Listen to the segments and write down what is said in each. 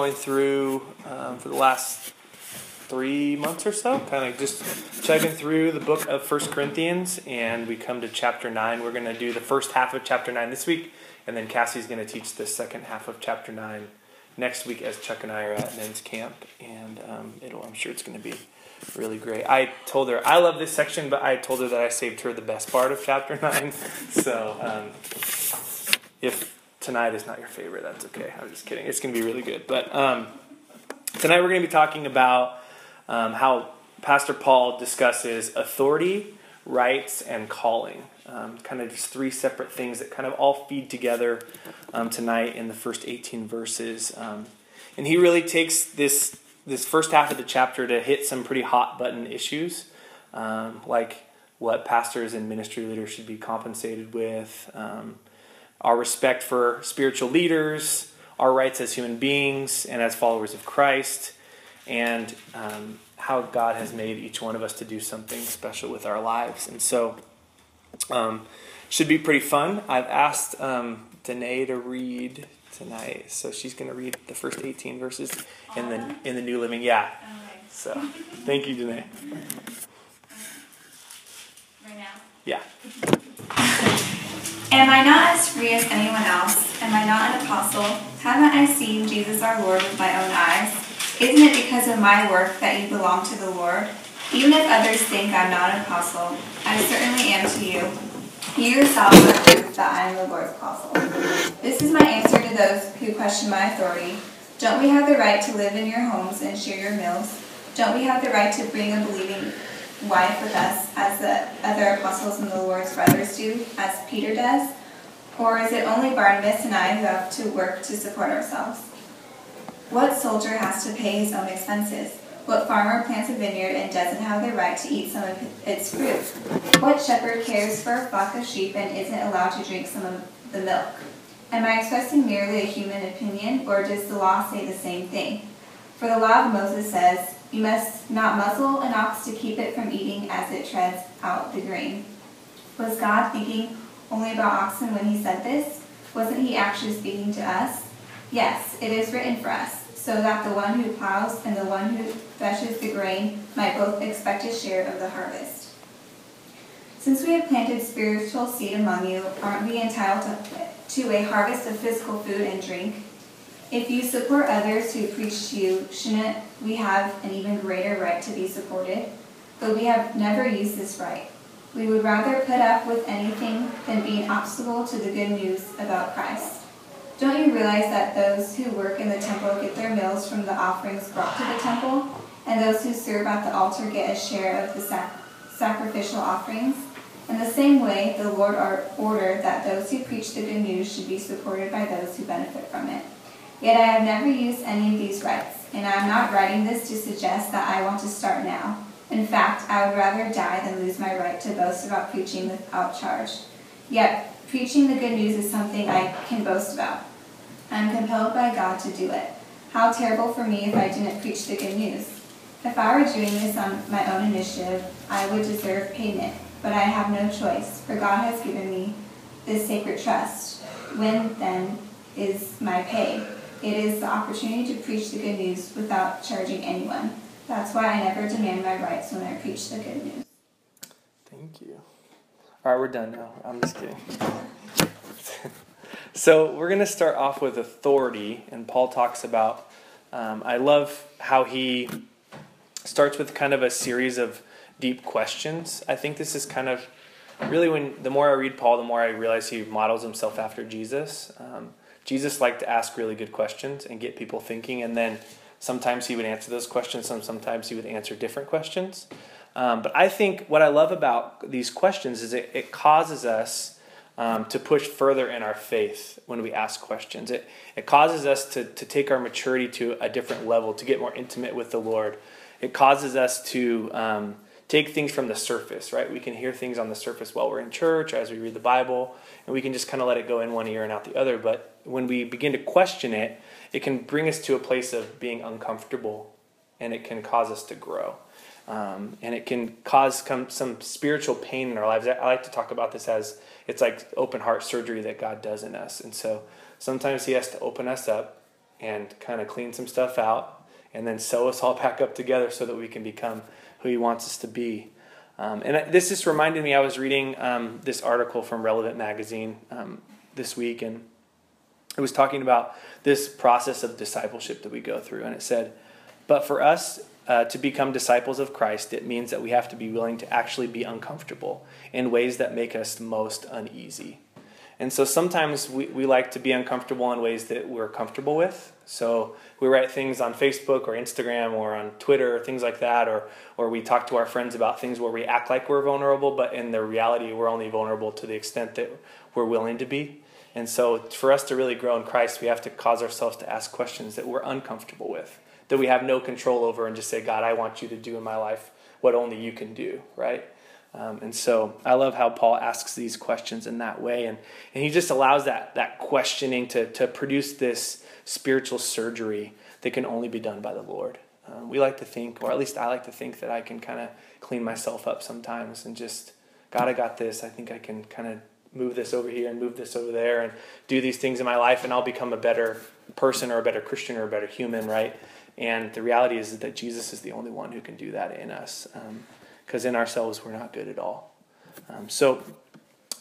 going through um, for the last three months or so, kind of just checking through the book of First Corinthians, and we come to chapter 9. We're going to do the first half of chapter 9 this week, and then Cassie's going to teach the second half of chapter 9 next week as Chuck and I are at men's camp, and um, it'll, I'm sure it's going to be really great. I told her I love this section, but I told her that I saved her the best part of chapter 9. So um, if tonight is not your favorite, that's okay. I'm just kidding. It's going to be really good. But um, tonight we're going to be talking about um, how Pastor Paul discusses authority, rights, and calling. Um, kind of just three separate things that kind of all feed together um, tonight in the first 18 verses. Um, and he really takes this this first half of the chapter to hit some pretty hot button issues, um, like what pastors and ministry leaders should be compensated with our respect for spiritual leaders, our rights as human beings and as followers of Christ, and um, how God has made each one of us to do something special with our lives. And so, um, should be pretty fun. I've asked um, Danae to read tonight, so she's going to read the first 18 verses in the in the New Living. Yeah. So, thank you, Danae. Right now. Yeah. Am I not as free as anyone else? Am I not an apostle? Haven't I seen Jesus our Lord with my own eyes? Isn't it because of my work that you belong to the Lord? Even if others think I'm not an apostle, I certainly am to you. You yourself are proof that I am the Lord's apostle. This is my answer to those who question my authority. Don't we have the right to live in your homes and share your meals? Don't we have the right to bring a believing wife with us as the other apostles and the Lord's brothers do, as Peter does? Or is it only Barnabas and I who have to work to support ourselves? What soldier has to pay his own expenses? What farmer plants a vineyard and doesn't have the right to eat some of its fruit? What shepherd cares for a flock of sheep and isn't allowed to drink some of the milk? Am I expressing merely a human opinion, or does the law say the same thing? For the law of Moses says, You must not muzzle an ox to keep it from eating as it treads out the grain. Was God thinking only about oxen when he said this? Wasn't he actually speaking to us? Yes, it is written for us, so that the one who plows and the one who threshes the grain might both expect a share of the harvest. Since we have planted spiritual seed among you, aren't we entitled to, to a harvest of physical food and drink? If you support others who preach to you, shouldn't we have an even greater right to be supported? But we have never used this right. We would rather put up with anything than be an obstacle to the good news about Christ. Don't you realize that those who work in the temple get their meals from the offerings brought to the temple, and those who serve at the altar get a share of the sac- sacrificial offerings? In the same way, the Lord ordered that those who preach the good news should be supported by those who benefit from it. Yet I have never used any of these rights, and I am not writing this to suggest that I want to start now. In fact, I would rather die than lose my right to boast about preaching without charge. Yet, preaching the good news is something I can boast about. I am compelled by God to do it. How terrible for me if I didn't preach the good news. If I were doing this on my own initiative, I would deserve payment, but I have no choice, for God has given me this sacred trust. When, then, is my pay? It is the opportunity to preach the good news without charging anyone. That's why I never demand my rights when I preach the good news. Thank you. All right, we're done now. I'm just kidding. so, we're going to start off with authority, and Paul talks about. Um, I love how he starts with kind of a series of deep questions. I think this is kind of really when the more I read Paul, the more I realize he models himself after Jesus. Um, Jesus liked to ask really good questions and get people thinking, and then sometimes he would answer those questions, and sometimes he would answer different questions. Um, but I think what I love about these questions is it, it causes us um, to push further in our faith when we ask questions. It, it causes us to, to take our maturity to a different level, to get more intimate with the Lord. It causes us to um, take things from the surface, right? We can hear things on the surface while we're in church, as we read the Bible, and we can just kind of let it go in one ear and out the other. But when we begin to question it, it can bring us to a place of being uncomfortable, and it can cause us to grow. Um, and it can cause some, some spiritual pain in our lives. I like to talk about this as it's like open heart surgery that God does in us. And so sometimes He has to open us up and kind of clean some stuff out and then sew us all back up together so that we can become who He wants us to be. Um, and this just reminded me, I was reading um, this article from Relevant Magazine um, this week, and it was talking about this process of discipleship that we go through. And it said, But for us uh, to become disciples of Christ, it means that we have to be willing to actually be uncomfortable in ways that make us most uneasy. And so sometimes we, we like to be uncomfortable in ways that we're comfortable with. So we write things on Facebook or Instagram or on Twitter, or things like that, or, or we talk to our friends about things where we act like we're vulnerable, but in the reality, we're only vulnerable to the extent that we're willing to be. And so for us to really grow in Christ, we have to cause ourselves to ask questions that we're uncomfortable with, that we have no control over, and just say, God, I want you to do in my life what only you can do, right? Um, and so I love how Paul asks these questions in that way. And, and he just allows that, that questioning to, to produce this spiritual surgery that can only be done by the Lord. Um, we like to think, or at least I like to think, that I can kind of clean myself up sometimes and just, God, I got this. I think I can kind of move this over here and move this over there and do these things in my life, and I'll become a better person or a better Christian or a better human, right? And the reality is that Jesus is the only one who can do that in us. Um, because in ourselves we're not good at all. Um, so,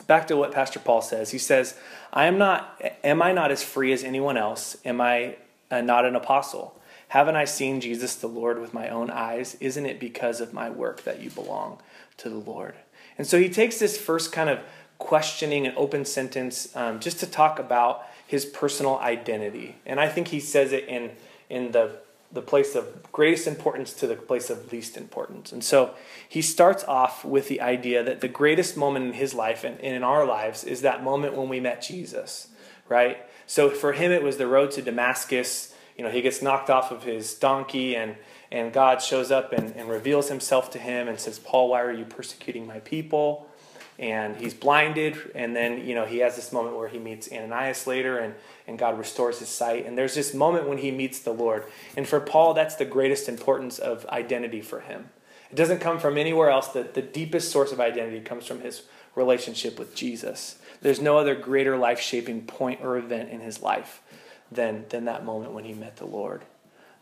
back to what Pastor Paul says. He says, "I am not. Am I not as free as anyone else? Am I uh, not an apostle? Haven't I seen Jesus the Lord with my own eyes? Isn't it because of my work that you belong to the Lord?" And so he takes this first kind of questioning and open sentence um, just to talk about his personal identity, and I think he says it in in the the place of greatest importance to the place of least importance. And so he starts off with the idea that the greatest moment in his life and in our lives is that moment when we met Jesus, right? So for him, it was the road to Damascus. You know, he gets knocked off of his donkey, and, and God shows up and, and reveals himself to him and says, Paul, why are you persecuting my people? and he's blinded and then you know he has this moment where he meets ananias later and, and god restores his sight. And there's this moment when he meets the lord. And for paul that's the greatest importance of identity for him. It doesn't come from anywhere else. The, the deepest source of identity comes from his relationship with jesus. There's no other greater life-shaping point or event in his life than, than that moment when he met the lord.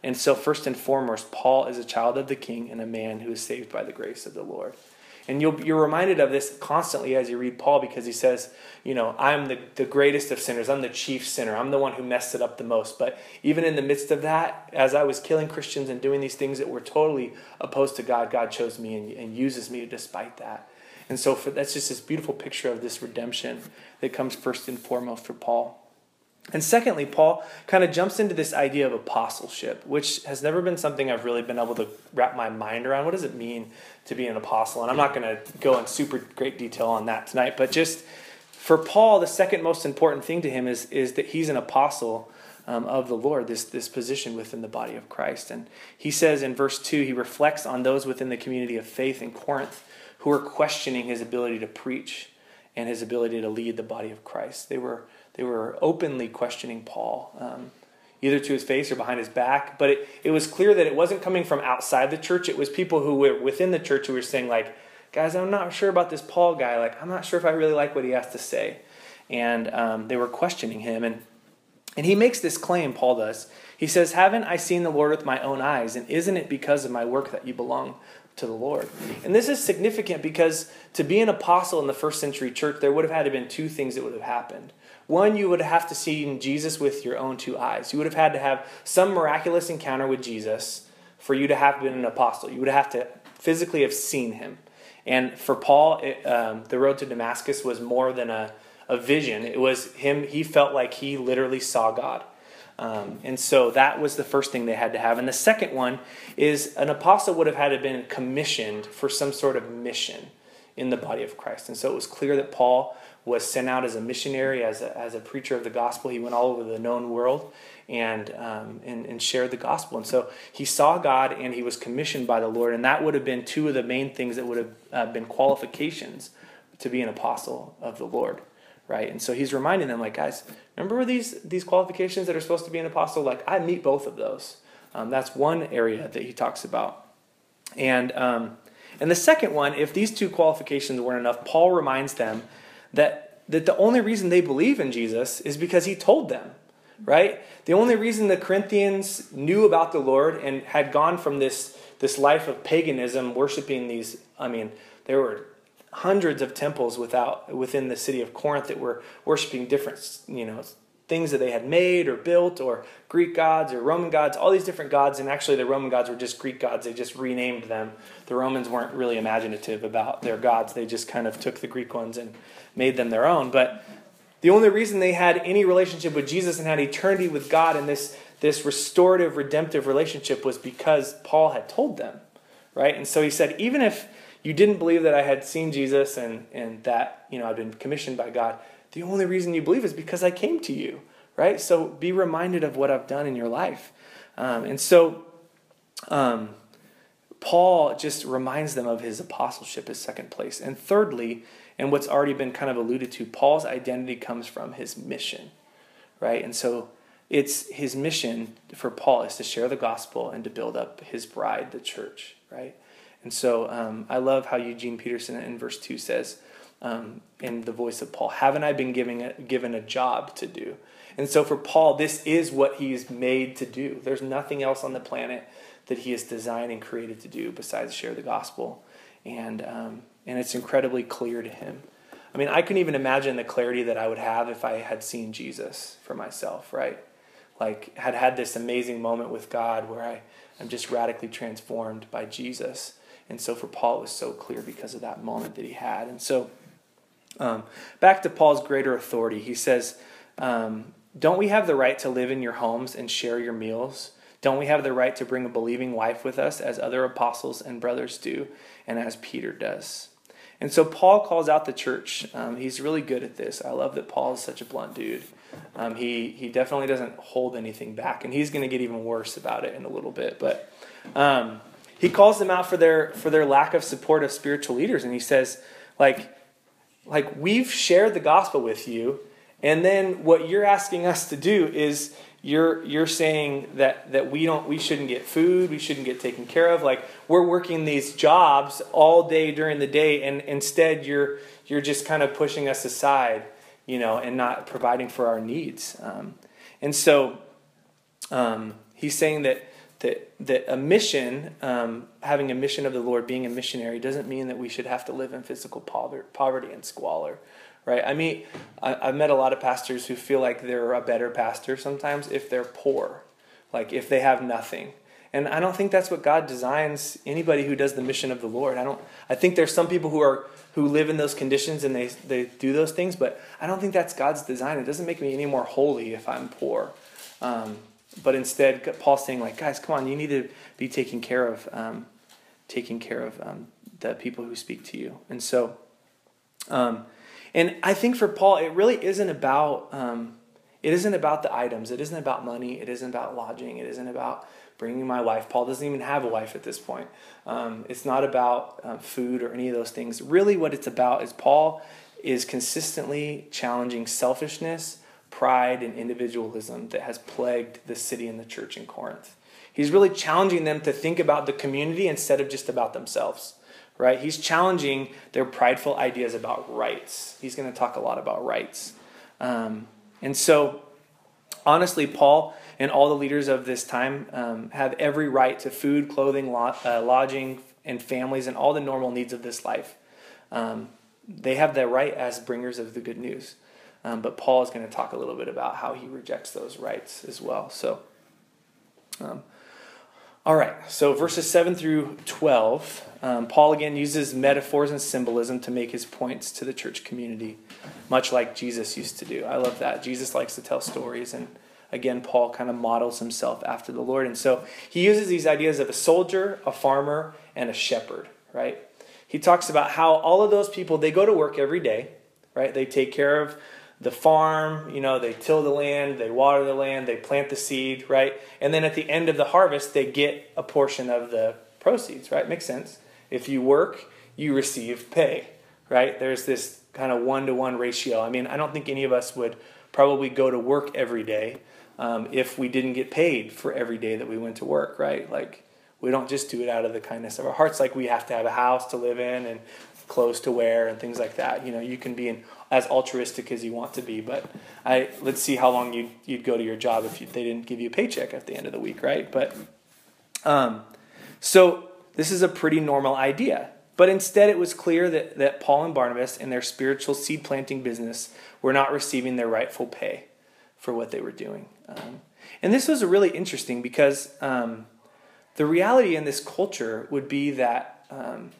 And so first and foremost paul is a child of the king and a man who is saved by the grace of the lord and you are reminded of this constantly as you read Paul because he says, you know, I'm the, the greatest of sinners. I'm the chief sinner. I'm the one who messed it up the most. But even in the midst of that, as I was killing Christians and doing these things that were totally opposed to God, God chose me and, and uses me despite that. And so for, that's just this beautiful picture of this redemption that comes first and foremost for Paul. And secondly, Paul kind of jumps into this idea of apostleship, which has never been something I've really been able to wrap my mind around. What does it mean to be an apostle? And I'm not going to go in super great detail on that tonight, but just for Paul, the second most important thing to him is, is that he's an apostle um, of the Lord, this, this position within the body of Christ. And he says in verse 2, he reflects on those within the community of faith in Corinth who are questioning his ability to preach and his ability to lead the body of Christ. They were they were openly questioning Paul, um, either to his face or behind his back. But it, it was clear that it wasn't coming from outside the church. It was people who were within the church who were saying, like, guys, I'm not sure about this Paul guy. Like, I'm not sure if I really like what he has to say. And um, they were questioning him. And, and he makes this claim, Paul does. He says, Haven't I seen the Lord with my own eyes? And isn't it because of my work that you belong to the Lord. And this is significant because to be an apostle in the first century church, there would have had to been two things that would have happened. One, you would have to see Jesus with your own two eyes. You would have had to have some miraculous encounter with Jesus for you to have been an apostle. You would have to physically have seen him. And for Paul, it, um, the road to Damascus was more than a, a vision. It was him, he felt like he literally saw God. Um, and so that was the first thing they had to have. And the second one is an apostle would have had to been commissioned for some sort of mission in the body of Christ. And so it was clear that Paul was sent out as a missionary, as a, as a preacher of the gospel. He went all over the known world and, um, and, and shared the gospel. And so he saw God and he was commissioned by the Lord. And that would have been two of the main things that would have uh, been qualifications to be an apostle of the Lord. Right? And so he's reminding them, like, guys, remember these, these qualifications that are supposed to be an apostle? Like, I meet both of those. Um, that's one area that he talks about. And, um, and the second one, if these two qualifications weren't enough, Paul reminds them that, that the only reason they believe in Jesus is because he told them. right? The only reason the Corinthians knew about the Lord and had gone from this, this life of paganism, worshiping these, I mean, there were hundreds of temples without within the city of Corinth that were worshiping different, you know, things that they had made or built or Greek gods or Roman gods, all these different gods. And actually, the Roman gods were just Greek gods. They just renamed them. The Romans weren't really imaginative about their gods. They just kind of took the Greek ones and made them their own. But the only reason they had any relationship with Jesus and had eternity with God and this, this restorative, redemptive relationship was because Paul had told them, right? And so he said, even if you didn't believe that I had seen Jesus and, and that, you know, I'd been commissioned by God, the only reason you believe is because I came to you, right? So be reminded of what I've done in your life. Um, and so um, Paul just reminds them of his apostleship, his second place. And thirdly, and what's already been kind of alluded to, Paul's identity comes from his mission, right? And so it's his mission for Paul is to share the gospel and to build up his bride, the church, right? And so um, I love how Eugene Peterson in verse 2 says, um, in the voice of Paul, haven't I been given a, given a job to do? And so for Paul, this is what he's made to do. There's nothing else on the planet that he is designed and created to do besides share the gospel. And, um, and it's incredibly clear to him. I mean, I can even imagine the clarity that I would have if I had seen Jesus for myself, right? Like, had had this amazing moment with God where I, I'm just radically transformed by Jesus. And so for Paul, it was so clear because of that moment that he had. And so um, back to Paul's greater authority, he says, um, Don't we have the right to live in your homes and share your meals? Don't we have the right to bring a believing wife with us as other apostles and brothers do, and as Peter does? And so Paul calls out the church. Um, he's really good at this. I love that Paul is such a blunt dude. Um, he, he definitely doesn't hold anything back, and he's going to get even worse about it in a little bit. But um, he calls them out for their, for their lack of support of spiritual leaders, and he says, like, like we've shared the gospel with you and then what you're asking us to do is you're you're saying that that we don't we shouldn't get food we shouldn't get taken care of. Like we're working these jobs all day during the day and instead you're you're just kind of pushing us aside you know and not providing for our needs. Um, and so um, he's saying that that, that a mission, um, having a mission of the Lord, being a missionary, doesn't mean that we should have to live in physical poverty and squalor, right? I mean, I, I've met a lot of pastors who feel like they're a better pastor sometimes if they're poor, like if they have nothing. And I don't think that's what God designs anybody who does the mission of the Lord. I don't. I think there's some people who are who live in those conditions and they they do those things, but I don't think that's God's design. It doesn't make me any more holy if I'm poor. Um, but instead, Paul's saying, like, guys, come on, you need to be taking care of, um, taking care of um, the people who speak to you. And so, um, and I think for Paul, it really isn't about, um, it isn't about the items. It isn't about money. It isn't about lodging. It isn't about bringing my wife. Paul doesn't even have a wife at this point. Um, it's not about um, food or any of those things. Really, what it's about is Paul is consistently challenging selfishness pride and individualism that has plagued the city and the church in Corinth. He's really challenging them to think about the community instead of just about themselves, right? He's challenging their prideful ideas about rights. He's going to talk a lot about rights. Um, and so, honestly, Paul and all the leaders of this time um, have every right to food, clothing, lo- uh, lodging, and families, and all the normal needs of this life. Um, they have the right as bringers of the good news. Um, but Paul is going to talk a little bit about how he rejects those rights as well. So, um, all right, so verses 7 through 12, um, Paul again uses metaphors and symbolism to make his points to the church community, much like Jesus used to do. I love that. Jesus likes to tell stories, and again, Paul kind of models himself after the Lord. And so he uses these ideas of a soldier, a farmer, and a shepherd, right? He talks about how all of those people, they go to work every day, right? They take care of the farm, you know, they till the land, they water the land, they plant the seed, right? And then at the end of the harvest, they get a portion of the proceeds, right? Makes sense. If you work, you receive pay, right? There's this kind of one to one ratio. I mean, I don't think any of us would probably go to work every day um, if we didn't get paid for every day that we went to work, right? Like, we don't just do it out of the kindness of our hearts. Like, we have to have a house to live in and clothes to wear and things like that. You know, you can be in, as altruistic as you want to be, but I let's see how long you'd, you'd go to your job if you, they didn't give you a paycheck at the end of the week, right? But um, so this is a pretty normal idea. But instead, it was clear that, that Paul and Barnabas, in their spiritual seed planting business, were not receiving their rightful pay for what they were doing. Um, and this was really interesting because um, the reality in this culture would be that um,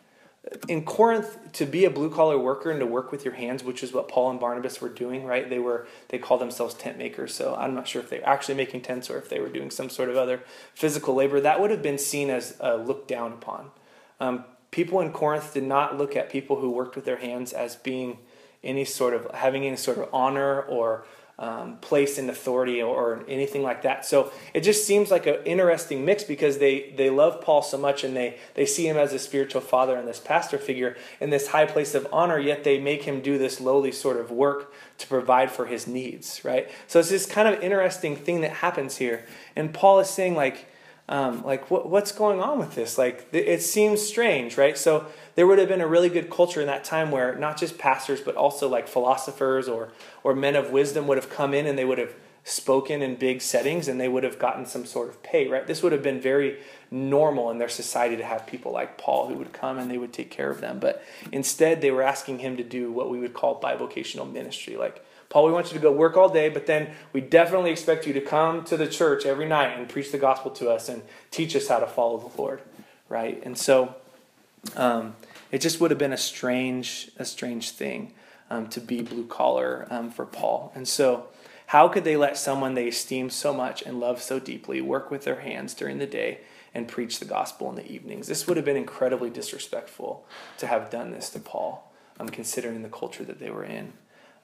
in Corinth, to be a blue collar worker and to work with your hands, which is what Paul and Barnabas were doing, right? They were they called themselves tent makers. So I'm not sure if they were actually making tents or if they were doing some sort of other physical labor. That would have been seen as uh, looked down upon. Um, people in Corinth did not look at people who worked with their hands as being any sort of having any sort of honor or um, place in authority or, or, anything like that. So it just seems like an interesting mix because they, they love Paul so much and they, they see him as a spiritual father and this pastor figure in this high place of honor, yet they make him do this lowly sort of work to provide for his needs, right? So it's this kind of interesting thing that happens here. And Paul is saying, like, um, like what, what's going on with this? Like it seems strange right? So there would have been a really good culture in that time where not just pastors but also like philosophers or or men of wisdom would have come in and they would have spoken in big settings and they would have gotten some sort of pay right? This would have been very normal in their society to have people like paul who would come and they would take care of them. But instead they were asking him to do what we would call bivocational ministry like Paul, we want you to go work all day, but then we definitely expect you to come to the church every night and preach the gospel to us and teach us how to follow the Lord, right? And so um, it just would have been a strange, a strange thing um, to be blue collar um, for Paul. And so, how could they let someone they esteem so much and love so deeply work with their hands during the day and preach the gospel in the evenings? This would have been incredibly disrespectful to have done this to Paul, um, considering the culture that they were in.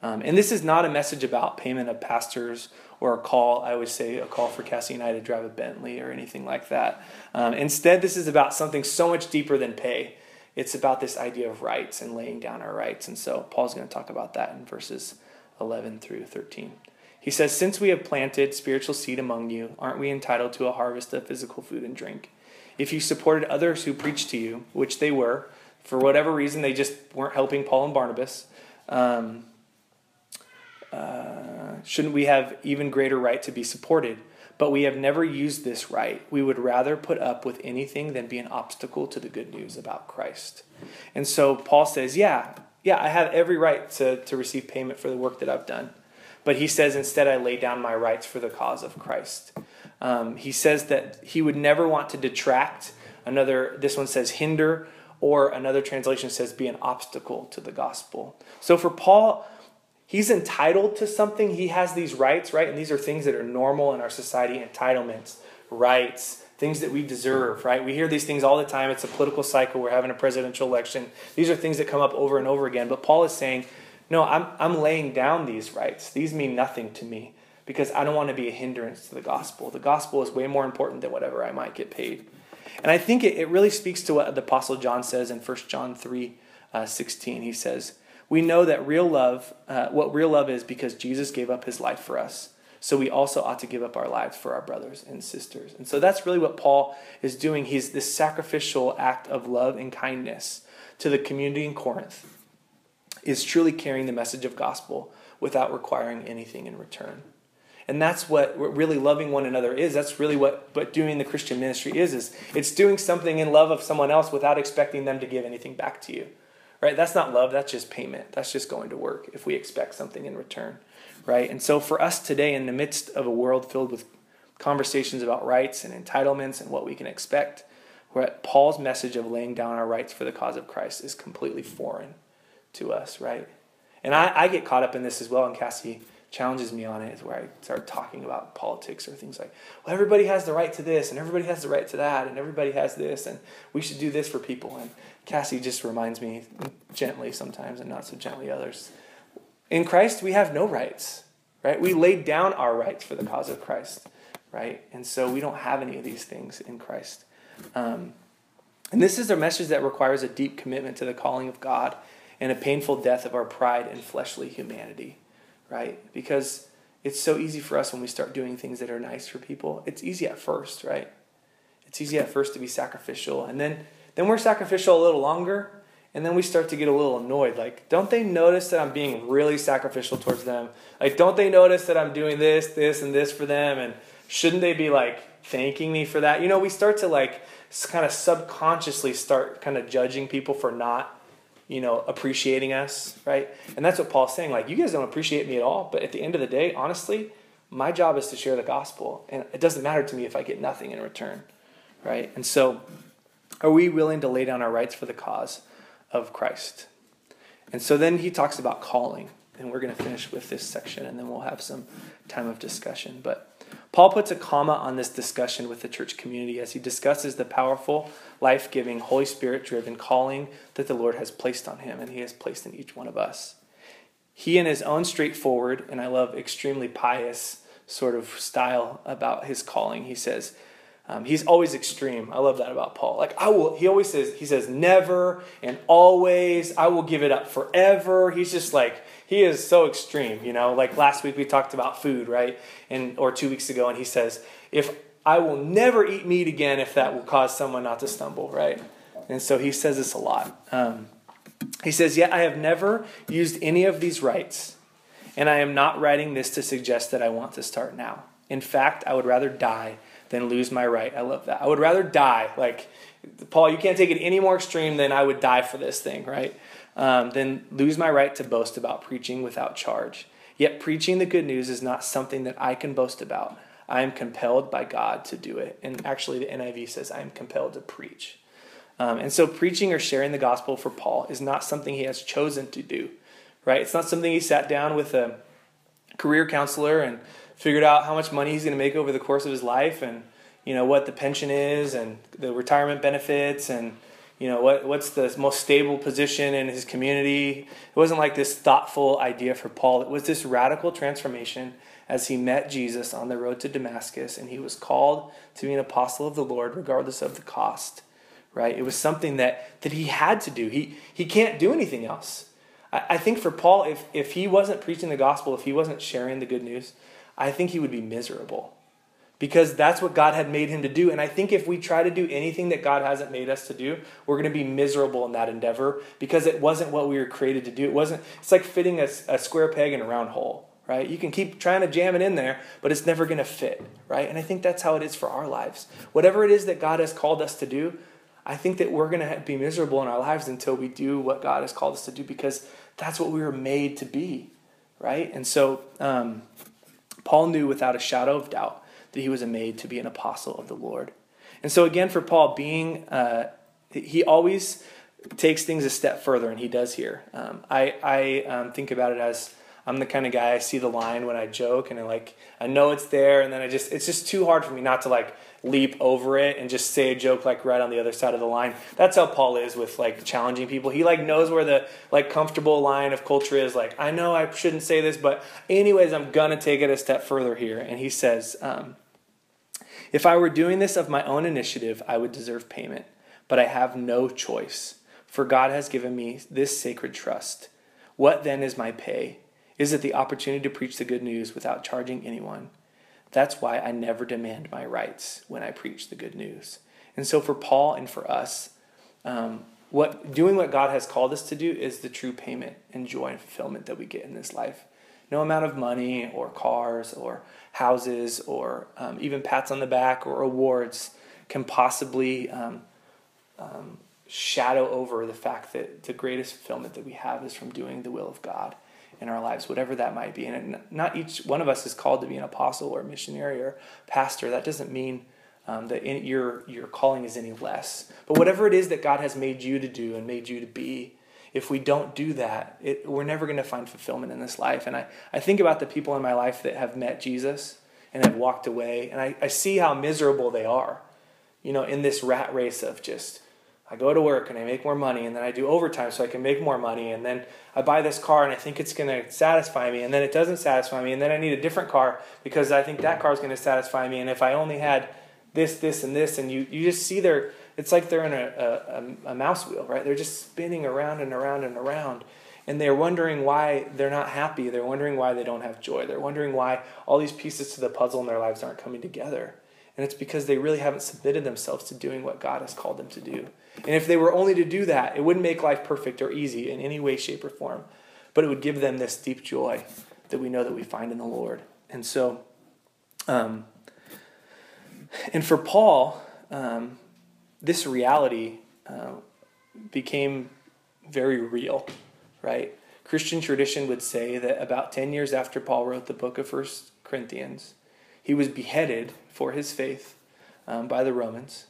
Um, and this is not a message about payment of pastors or a call, I would say, a call for Cassie and I to drive a Bentley or anything like that. Um, instead, this is about something so much deeper than pay. It's about this idea of rights and laying down our rights. And so Paul's going to talk about that in verses 11 through 13. He says, Since we have planted spiritual seed among you, aren't we entitled to a harvest of physical food and drink? If you supported others who preached to you, which they were, for whatever reason, they just weren't helping Paul and Barnabas. Um, uh, shouldn't we have even greater right to be supported? But we have never used this right. We would rather put up with anything than be an obstacle to the good news about Christ. And so Paul says, Yeah, yeah, I have every right to, to receive payment for the work that I've done. But he says, Instead, I lay down my rights for the cause of Christ. Um, he says that he would never want to detract. Another, this one says hinder, or another translation says be an obstacle to the gospel. So for Paul, he's entitled to something. He has these rights, right? And these are things that are normal in our society entitlements, rights, things that we deserve, right? We hear these things all the time. It's a political cycle. We're having a presidential election. These are things that come up over and over again. But Paul is saying, no, I'm, I'm laying down these rights. These mean nothing to me because I don't want to be a hindrance to the gospel. The gospel is way more important than whatever I might get paid. And I think it, it really speaks to what the Apostle John says in 1 John 3 uh, 16. He says, we know that real love, uh, what real love is, because Jesus gave up his life for us. So we also ought to give up our lives for our brothers and sisters. And so that's really what Paul is doing. He's this sacrificial act of love and kindness to the community in Corinth, is truly carrying the message of gospel without requiring anything in return. And that's what really loving one another is. That's really what, what doing the Christian ministry is, is it's doing something in love of someone else without expecting them to give anything back to you right? That's not love, that's just payment. That's just going to work if we expect something in return, right? And so for us today, in the midst of a world filled with conversations about rights and entitlements and what we can expect, where Paul's message of laying down our rights for the cause of Christ is completely foreign to us, right? And I, I get caught up in this as well, and Cassie challenges me on it is where I start talking about politics or things like, well, everybody has the right to this, and everybody has the right to that, and everybody has this, and we should do this for people. And Cassie just reminds me gently sometimes and not so gently others. In Christ, we have no rights, right? We laid down our rights for the cause of Christ, right? And so we don't have any of these things in Christ. Um, and this is a message that requires a deep commitment to the calling of God and a painful death of our pride and fleshly humanity, right? Because it's so easy for us when we start doing things that are nice for people. It's easy at first, right? It's easy at first to be sacrificial. And then then we're sacrificial a little longer, And then we start to get a little annoyed. Like, don't they notice that I'm being really sacrificial towards them? Like, don't they notice that I'm doing this, this, and this for them? And shouldn't they be like thanking me for that? You know, we start to like kind of subconsciously start kind of judging people for not, you know, appreciating us, right? And that's what Paul's saying. Like, you guys don't appreciate me at all, but at the end of the day, honestly, my job is to share the gospel. And it doesn't matter to me if I get nothing in return, right? And so, are we willing to lay down our rights for the cause of Christ? And so then he talks about calling. And we're going to finish with this section and then we'll have some time of discussion. But Paul puts a comma on this discussion with the church community as he discusses the powerful, life giving, Holy Spirit driven calling that the Lord has placed on him and he has placed in each one of us. He, in his own straightforward, and I love extremely pious sort of style about his calling, he says, um, he's always extreme. I love that about Paul. Like I will, he always says, he says never and always. I will give it up forever. He's just like he is so extreme, you know. Like last week we talked about food, right? And or two weeks ago, and he says, if I will never eat meat again if that will cause someone not to stumble, right? And so he says this a lot. Um, he says, Yet I have never used any of these rights, and I am not writing this to suggest that I want to start now. In fact, I would rather die than lose my right. I love that. I would rather die. Like, Paul, you can't take it any more extreme than I would die for this thing, right? Um, than lose my right to boast about preaching without charge. Yet preaching the good news is not something that I can boast about. I am compelled by God to do it. And actually, the NIV says, I am compelled to preach. Um, and so, preaching or sharing the gospel for Paul is not something he has chosen to do, right? It's not something he sat down with a career counselor and figured out how much money he's going to make over the course of his life and, you know, what the pension is and the retirement benefits and, you know what what's the most stable position in his community? It wasn't like this thoughtful idea for paul. It was this radical transformation as he met jesus on the road to damascus and he was called to be an apostle of the lord regardless of the cost right? It was something that that he had to do. He he can't do anything else. I, I think for paul if if he wasn't preaching the gospel if he wasn't sharing the good news i think he would be miserable because that's what God had made him to do. And I think if we try to do anything that God hasn't made us to do, we're going to be miserable in that endeavor because it wasn't what we were created to do. It wasn't, it's like fitting a, a square peg in a round hole, right? You can keep trying to jam it in there, but it's never going to fit, right? And I think that's how it is for our lives. Whatever it is that God has called us to do, I think that we're going to be miserable in our lives until we do what God has called us to do because that's what we were made to be, right? And so um, Paul knew without a shadow of doubt that he was made to be an apostle of the Lord. And so, again, for Paul, being, uh, he always takes things a step further, and he does here. Um, I, I um, think about it as I'm the kind of guy I see the line when I joke, and I like I know it's there, and then I just it's just too hard for me not to like leap over it and just say a joke like right on the other side of the line. That's how Paul is with like challenging people. He like knows where the like comfortable line of culture is. Like I know I shouldn't say this, but anyways, I'm gonna take it a step further here. And he says, um, if I were doing this of my own initiative, I would deserve payment, but I have no choice, for God has given me this sacred trust. What then is my pay? Is it the opportunity to preach the good news without charging anyone? That's why I never demand my rights when I preach the good news. And so, for Paul and for us, um, what doing what God has called us to do is the true payment and joy and fulfillment that we get in this life. No amount of money or cars or houses or um, even pats on the back or awards can possibly um, um, shadow over the fact that the greatest fulfillment that we have is from doing the will of God in our lives, whatever that might be. And not each one of us is called to be an apostle or missionary or pastor. That doesn't mean um, that in, your your calling is any less. But whatever it is that God has made you to do and made you to be, if we don't do that, it, we're never going to find fulfillment in this life. And I, I think about the people in my life that have met Jesus and have walked away, and I, I see how miserable they are, you know, in this rat race of just, I go to work and I make more money, and then I do overtime so I can make more money, and then I buy this car and I think it's going to satisfy me, and then it doesn't satisfy me, and then I need a different car because I think that car is going to satisfy me, and if I only had this, this, and this, and you, you just see their it's like they're in a, a, a mouse wheel, right? They're just spinning around and around and around. And they're wondering why they're not happy. They're wondering why they don't have joy. They're wondering why all these pieces to the puzzle in their lives aren't coming together. And it's because they really haven't submitted themselves to doing what God has called them to do. And if they were only to do that, it wouldn't make life perfect or easy in any way, shape, or form. But it would give them this deep joy that we know that we find in the Lord. And so, um, and for Paul, um, this reality uh, became very real, right? Christian tradition would say that about 10 years after Paul wrote the book of First Corinthians, he was beheaded for his faith um, by the Romans.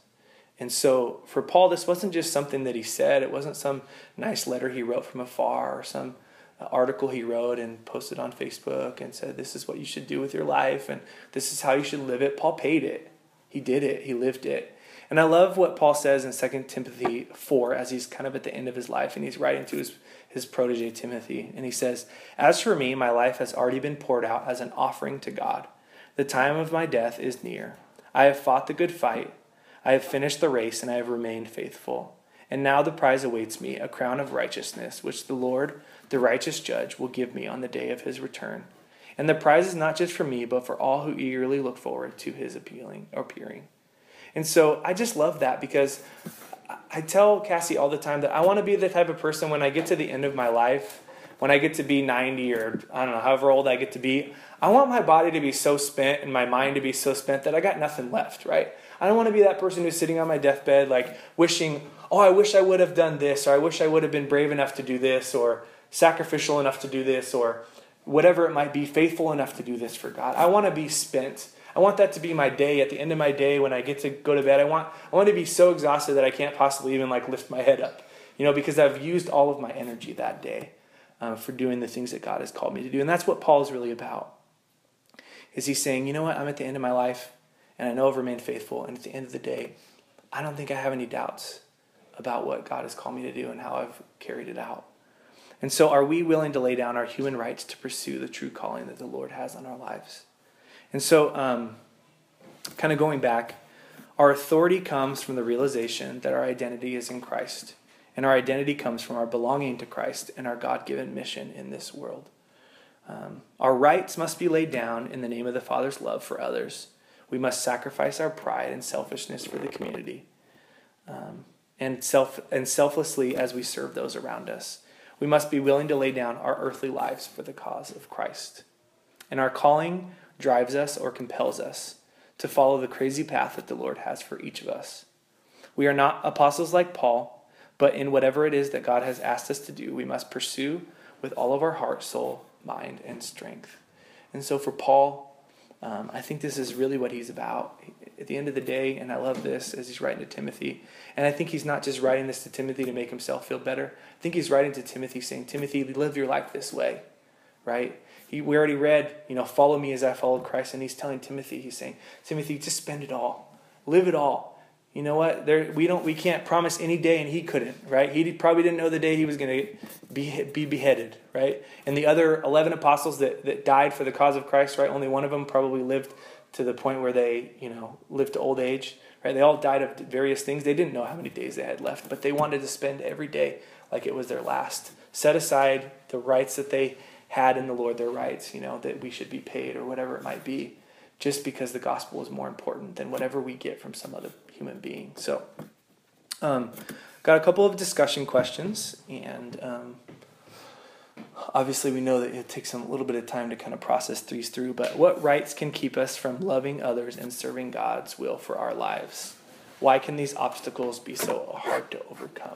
And so for Paul, this wasn't just something that he said, it wasn't some nice letter he wrote from afar or some uh, article he wrote and posted on Facebook and said, This is what you should do with your life and this is how you should live it. Paul paid it, he did it, he lived it. And I love what Paul says in 2 Timothy 4 as he's kind of at the end of his life and he's writing to his, his protege Timothy. And he says, As for me, my life has already been poured out as an offering to God. The time of my death is near. I have fought the good fight. I have finished the race and I have remained faithful. And now the prize awaits me, a crown of righteousness, which the Lord, the righteous judge, will give me on the day of his return. And the prize is not just for me, but for all who eagerly look forward to his appealing appearing. And so I just love that because I tell Cassie all the time that I want to be the type of person when I get to the end of my life, when I get to be 90 or I don't know, however old I get to be, I want my body to be so spent and my mind to be so spent that I got nothing left, right? I don't want to be that person who's sitting on my deathbed, like wishing, oh, I wish I would have done this, or I wish I would have been brave enough to do this, or sacrificial enough to do this, or whatever it might be, faithful enough to do this for God. I want to be spent I want that to be my day at the end of my day when I get to go to bed. I want I want to be so exhausted that I can't possibly even like lift my head up, you know, because I've used all of my energy that day uh, for doing the things that God has called me to do, and that's what Paul is really about. Is he saying, you know what, I'm at the end of my life, and I know I've remained faithful, and at the end of the day, I don't think I have any doubts about what God has called me to do and how I've carried it out. And so, are we willing to lay down our human rights to pursue the true calling that the Lord has on our lives? And so, um, kind of going back, our authority comes from the realization that our identity is in Christ. And our identity comes from our belonging to Christ and our God given mission in this world. Um, our rights must be laid down in the name of the Father's love for others. We must sacrifice our pride and selfishness for the community. Um, and, self, and selflessly as we serve those around us. We must be willing to lay down our earthly lives for the cause of Christ. And our calling drives us or compels us to follow the crazy path that the Lord has for each of us. We are not apostles like Paul, but in whatever it is that God has asked us to do, we must pursue with all of our heart, soul, mind, and strength. And so for Paul, um, I think this is really what he's about. At the end of the day, and I love this as he's writing to Timothy, and I think he's not just writing this to Timothy to make himself feel better. I think he's writing to Timothy saying, Timothy, live your life this way, right? He, we already read, you know, follow me as I followed Christ. And he's telling Timothy, he's saying, Timothy, just spend it all. Live it all. You know what? There, we don't, we can't promise any day, and he couldn't, right? He probably didn't know the day he was going to be, be beheaded, right? And the other 11 apostles that, that died for the cause of Christ, right? Only one of them probably lived to the point where they, you know, lived to old age, right? They all died of various things. They didn't know how many days they had left, but they wanted to spend every day like it was their last. Set aside the rights that they had in the Lord their rights, you know, that we should be paid or whatever it might be, just because the gospel is more important than whatever we get from some other human being. So, um, got a couple of discussion questions, and um, obviously we know that it takes a little bit of time to kind of process these through, but what rights can keep us from loving others and serving God's will for our lives? Why can these obstacles be so hard to overcome?